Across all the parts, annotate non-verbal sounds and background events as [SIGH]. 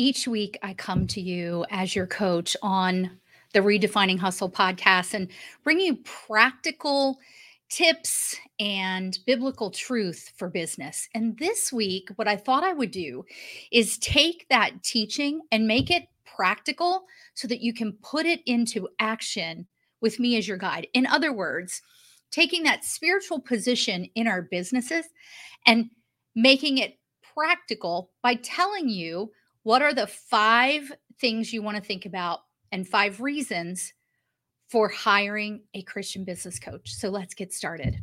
Each week, I come to you as your coach on the Redefining Hustle podcast and bring you practical tips and biblical truth for business. And this week, what I thought I would do is take that teaching and make it practical so that you can put it into action with me as your guide. In other words, taking that spiritual position in our businesses and making it practical by telling you what are the five things you want to think about and five reasons for hiring a Christian business coach. So let's get started.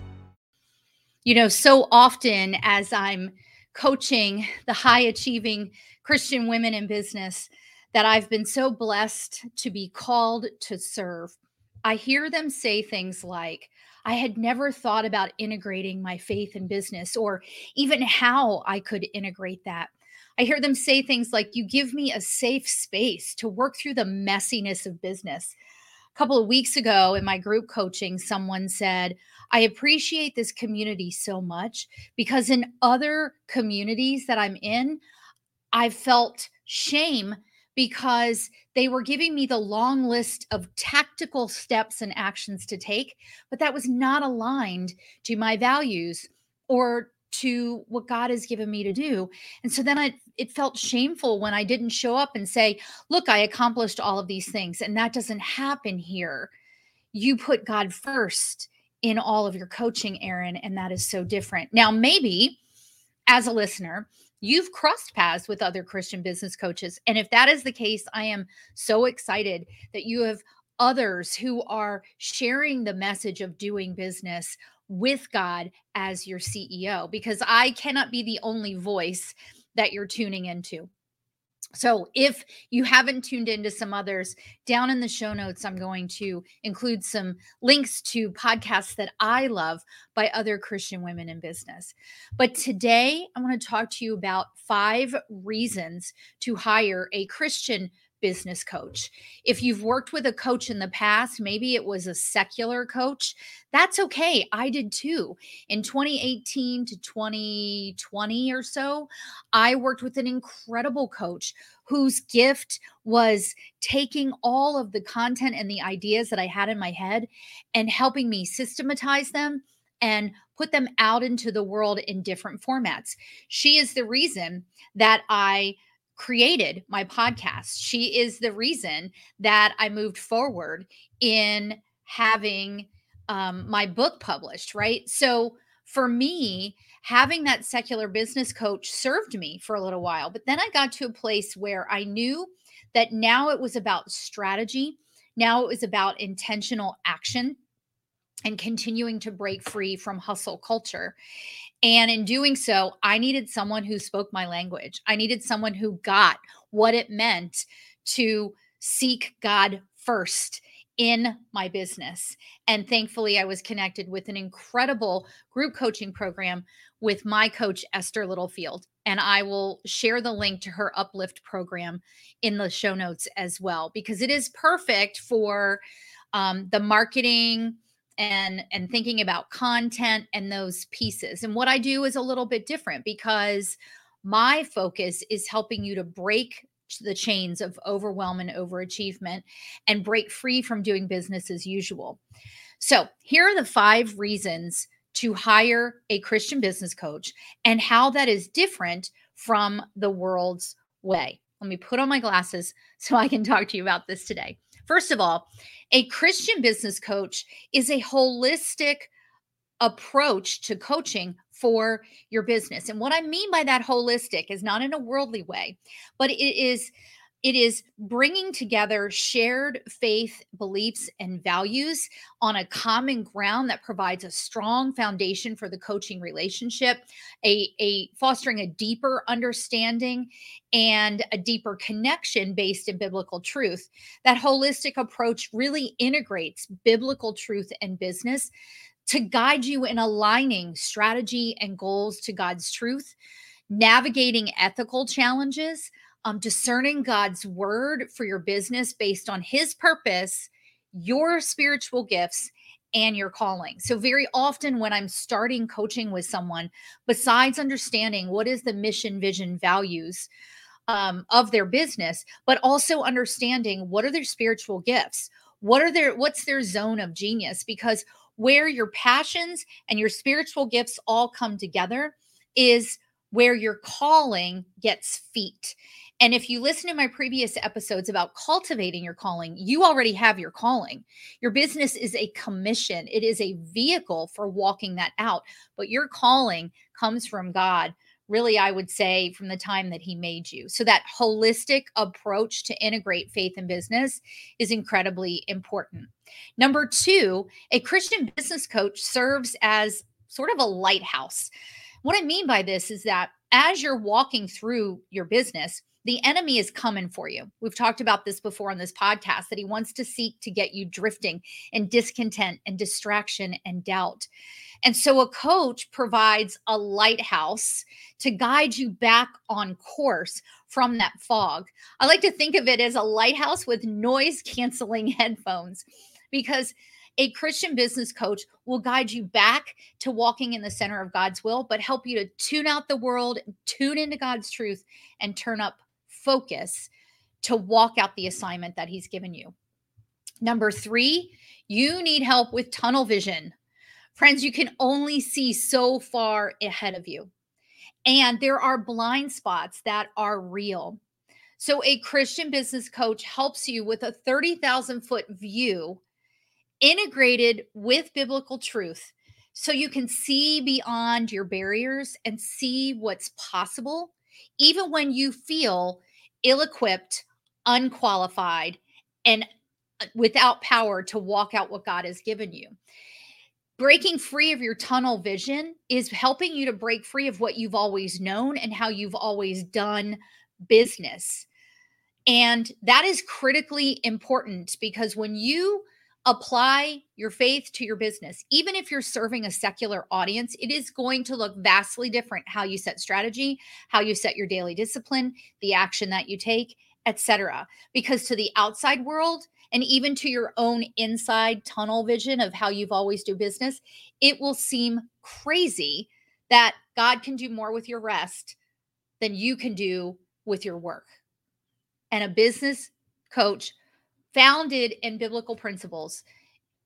You know, so often as I'm coaching the high achieving Christian women in business that I've been so blessed to be called to serve, I hear them say things like, I had never thought about integrating my faith in business or even how I could integrate that. I hear them say things like, You give me a safe space to work through the messiness of business. A couple of weeks ago in my group coaching, someone said, I appreciate this community so much because in other communities that I'm in, I felt shame because they were giving me the long list of tactical steps and actions to take, but that was not aligned to my values or to what God has given me to do. And so then I it felt shameful when I didn't show up and say, "Look, I accomplished all of these things." And that doesn't happen here. You put God first in all of your coaching, Erin, and that is so different. Now, maybe as a listener, you've crossed paths with other Christian business coaches. And if that is the case, I am so excited that you have others who are sharing the message of doing business with God as your CEO, because I cannot be the only voice that you're tuning into. So, if you haven't tuned into some others, down in the show notes, I'm going to include some links to podcasts that I love by other Christian women in business. But today, I want to talk to you about five reasons to hire a Christian business coach. If you've worked with a coach in the past, maybe it was a secular coach, that's okay. I did too. In 2018 to 2020 or so, I worked with an incredible coach whose gift was taking all of the content and the ideas that I had in my head and helping me systematize them and put them out into the world in different formats. She is the reason that I created my podcast. She is the reason that I moved forward in having um, my book published, right? So for me, having that secular business coach served me for a little while. But then I got to a place where I knew that now it was about strategy. Now it was about intentional action and continuing to break free from hustle culture. And in doing so, I needed someone who spoke my language. I needed someone who got what it meant to seek God first in my business. And thankfully, I was connected with an incredible group coaching program with my coach, Esther Littlefield. And I will share the link to her Uplift program in the show notes as well, because it is perfect for um, the marketing and and thinking about content and those pieces and what i do is a little bit different because my focus is helping you to break the chains of overwhelm and overachievement and break free from doing business as usual. So here are the five reasons to hire a christian business coach and how that is different from the world's way. Let me put on my glasses so i can talk to you about this today First of all, a Christian business coach is a holistic approach to coaching for your business. And what I mean by that holistic is not in a worldly way, but it is it is bringing together shared faith, beliefs, and values on a common ground that provides a strong foundation for the coaching relationship, a, a fostering a deeper understanding and a deeper connection based in biblical truth. That holistic approach really integrates biblical truth and business to guide you in aligning strategy and goals to God's truth, navigating ethical challenges um, discerning God's word for your business based on his purpose, your spiritual gifts, and your calling. So, very often when I'm starting coaching with someone, besides understanding what is the mission, vision, values um, of their business, but also understanding what are their spiritual gifts, what are their what's their zone of genius, because where your passions and your spiritual gifts all come together is where your calling gets feet. And if you listen to my previous episodes about cultivating your calling, you already have your calling. Your business is a commission, it is a vehicle for walking that out. But your calling comes from God, really, I would say, from the time that He made you. So that holistic approach to integrate faith and business is incredibly important. Number two, a Christian business coach serves as sort of a lighthouse. What I mean by this is that as you're walking through your business, the enemy is coming for you. We've talked about this before on this podcast that he wants to seek to get you drifting in discontent and distraction and doubt. And so a coach provides a lighthouse to guide you back on course from that fog. I like to think of it as a lighthouse with noise canceling [LAUGHS] headphones because a Christian business coach will guide you back to walking in the center of God's will, but help you to tune out the world, tune into God's truth, and turn up focus to walk out the assignment that he's given you. Number three, you need help with tunnel vision. Friends, you can only see so far ahead of you. And there are blind spots that are real. So, a Christian business coach helps you with a 30,000 foot view integrated with biblical truth so you can see beyond your barriers and see what's possible, even when you feel ill equipped, unqualified, and uh, without power to walk out what God has given you. Breaking free of your tunnel vision is helping you to break free of what you've always known and how you've always done business. And that is critically important because when you apply your faith to your business. Even if you're serving a secular audience it is going to look vastly different how you set strategy how you set your daily discipline the action that you take etc because to the outside world and even to your own inside tunnel vision of how you've always do business it will seem crazy that god can do more with your rest than you can do with your work. And a business coach founded in biblical principles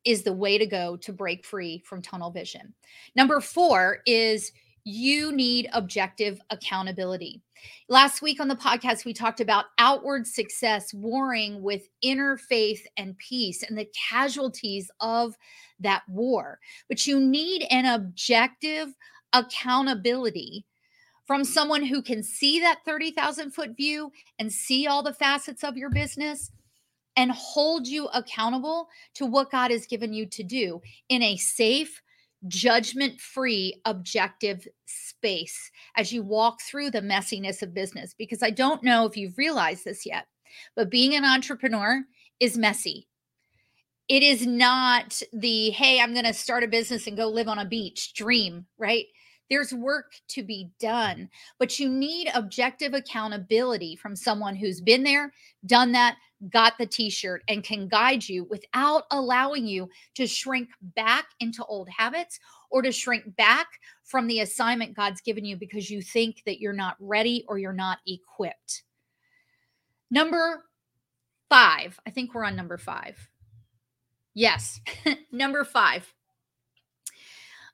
is the way to go to break free from tunnel vision. Number four is you need objective accountability. Last week on the podcast, we talked about outward success warring with inner faith and peace and the casualties of that war. But you need an objective accountability from someone who can see that 30,000 foot view and see all the facets of your business and hold you accountable to what God has given you to do in a safe, judgment free, objective space as you walk through the messiness of business. Because I don't know if you've realized this yet, but being an entrepreneur is messy. It is not the, hey, I'm going to start a business and go live on a beach dream, right? There's work to be done, but you need objective accountability from someone who's been there, done that, got the t shirt, and can guide you without allowing you to shrink back into old habits or to shrink back from the assignment God's given you because you think that you're not ready or you're not equipped. Number five, I think we're on number five. Yes, [LAUGHS] number five.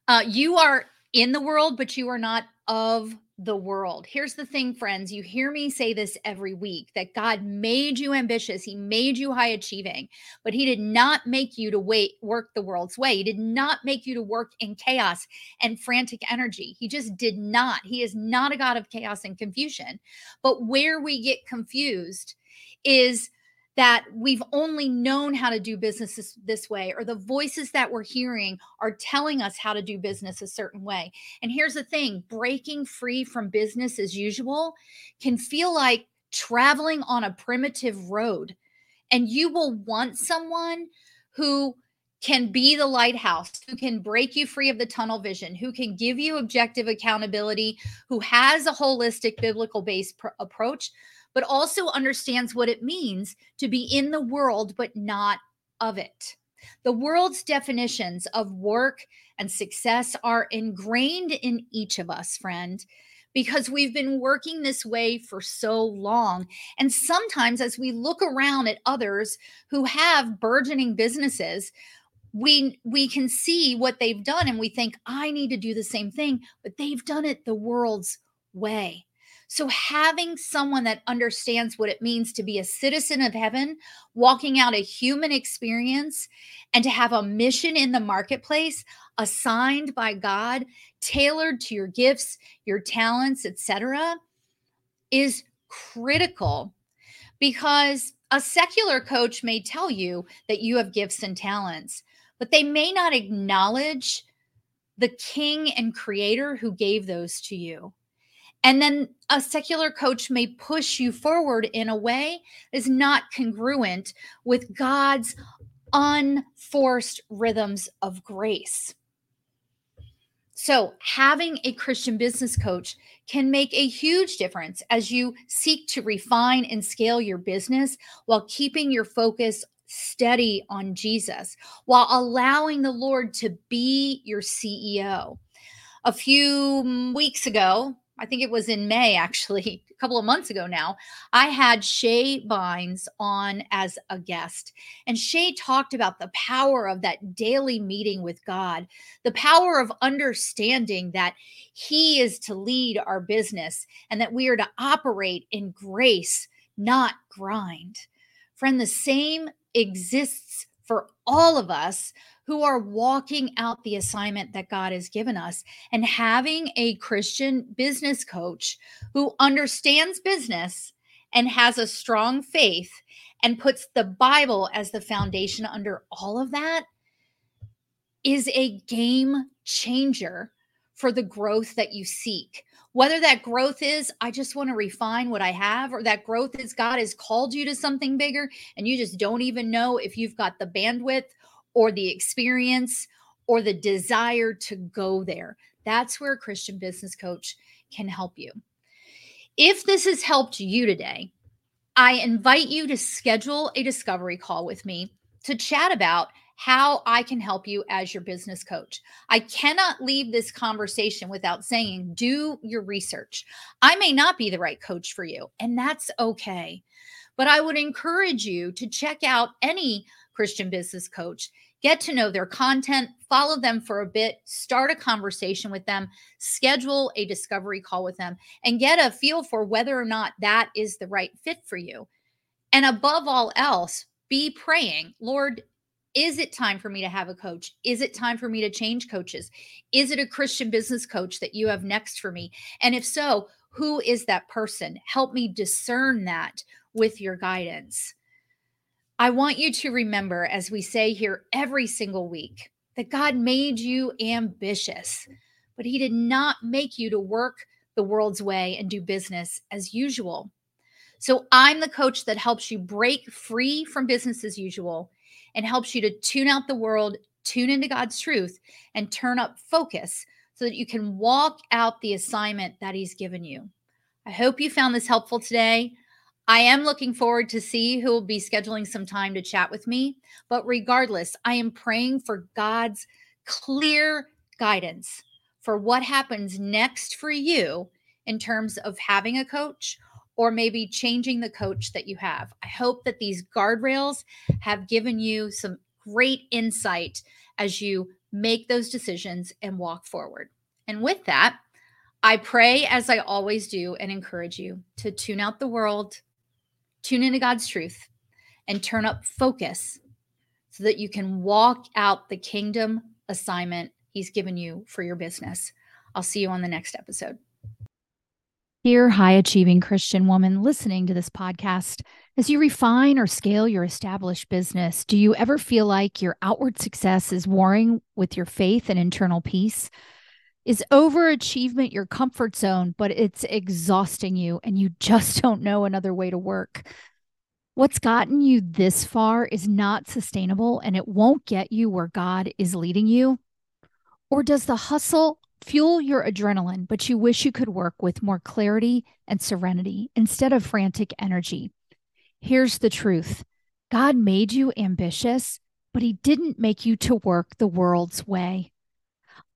Uh, you are in the world, but you are not of the world. Here's the thing, friends. You hear me say this every week that God made you ambitious. He made you high achieving, but He did not make you to wait, work the world's way. He did not make you to work in chaos and frantic energy. He just did not. He is not a God of chaos and confusion. But where we get confused is that we've only known how to do business this, this, way, or the voices that we're hearing are telling us how to do business a certain way. And here's the thing breaking free from business as usual can feel like traveling on a primitive road. And you will want someone who can be the lighthouse, who can break you free of the tunnel vision, who can give you objective accountability, who has a holistic biblical based pr- approach, but also understands what it means to be in the world, but not of it. The world's definitions of work and success are ingrained in each of us, friend, because we've been working this way for so long. And sometimes, as we look around at others who have burgeoning businesses, we we can see what they've done and we think i need to do the same thing but they've done it the world's way so, having someone that understands what it means to be a citizen of heaven, walking out a human experience, and to have a mission in the marketplace assigned by God, tailored to your gifts, your talents, etc., is critical because a secular coach may tell you that you have gifts and talents, but they may not acknowledge the king and creator who gave those to you. And then a secular coach may push you forward in a way that is not congruent with God's unforced rhythms of grace. So, having a Christian business coach can make a huge difference as you seek to refine and scale your business while keeping your focus steady on Jesus, while allowing the Lord to be your CEO. A few weeks ago, I think it was in May, actually, [LAUGHS] a couple of months ago now, I had Shay Bynes on as a guest. And Shay talked about the power of that daily meeting with God, the power of understanding that He is to lead our business and that we are to operate in grace, not grind. Friend, the same exists for all of us who are walking out the assignment that God has given us and having a Christian business coach who understands business and has a strong faith and puts the Bible as the foundation under all of that is a game changer for the growth that you seek. Whether that growth is, I just want to refine what I have, or that growth is God has called you to something bigger and you just don't even know if you've got the bandwidth or the experience or the desire to go there. That's where a Christian business coach can help you. If this has helped you today, I invite you to schedule a discovery call with me to chat about how I can help you as your business coach. I cannot leave this conversation without saying, do your research. I may not be the right coach for you, and that's okay. But I would encourage you to check out any Christian business coach. Get to know their content, follow them for a bit, start a conversation with them, schedule a discovery call with them, and get a feel for whether or not that is the right fit for you. And above all else, be praying, Lord, is it time for me to have a coach? Is it time for me to change coaches? Is it a Christian business coach that you have next for me? And if so, who is that person? Help me discern that with your guidance. I want you to remember, as we say here every single week, that God made you ambitious, but He did not make you to work the world's way and do business as usual. So I'm the coach that helps you break free from business as usual and helps you to tune out the world, tune into God's truth, and turn up focus so that you can walk out the assignment that He's given you. I hope you found this helpful today. I am looking forward to see who will be scheduling some time to chat with me. But regardless, I am praying for God's clear guidance for what happens next for you in terms of having a coach or maybe changing the coach that you have. I hope that these guardrails have given you some great insight as you make those decisions and walk forward. And with that, I pray, as I always do, and encourage you to tune out the world tune into God's truth, and turn up focus so that you can walk out the kingdom assignment He's given you for your business. I'll see you on the next episode. Dear high achieving Christian woman listening to this podcast, as you refine or scale your established business, do you ever feel like your outward success is warring with your faith and internal peace? Is overachievement your comfort zone, but it's exhausting you and you just [LAUGHS] don't know another way to work? What's gotten you this far is not sustainable and it won't get you where God is leading you? Or does the hustle fuel your adrenaline, but you wish you could work with more clarity and serenity instead of frantic energy. Here's the truth God made you ambitious, but He didn't make you to work the world's way.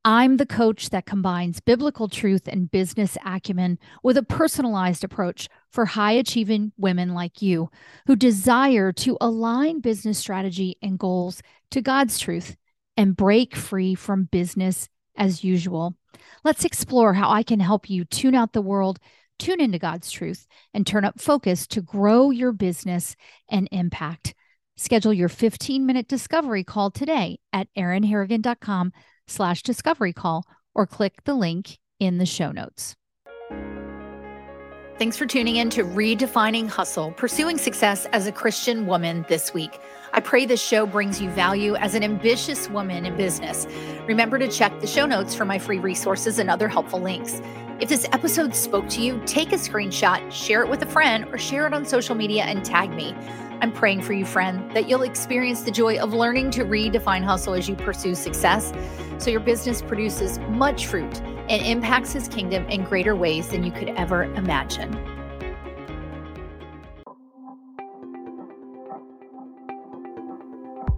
I'm the coach that combines biblical truth and business acumen with a personalized approach for high achieving women like you who desire to align business strategy and goals to God's truth and break free from business as usual. Let's explore how I can help you tune out the world, tune into God's truth, and turn up focus to grow your business and impact. Schedule your 15 minute discovery call today at erinharrigan.com slash discovery call or click the link in the show notes. Thanks for tuning in to Redefining Hustle, Pursuing Success as a Christian Woman this week. I pray this show brings you value as an ambitious woman in business. Remember to check the show notes for my free resources and other helpful links. If this episode spoke to you, take a screenshot, share it with a friend, or share it on social media and tag me. I'm praying for you, friend, that you'll experience the joy of learning to redefine hustle as you pursue success so your business produces much fruit and impacts his kingdom in greater ways than you could ever imagine.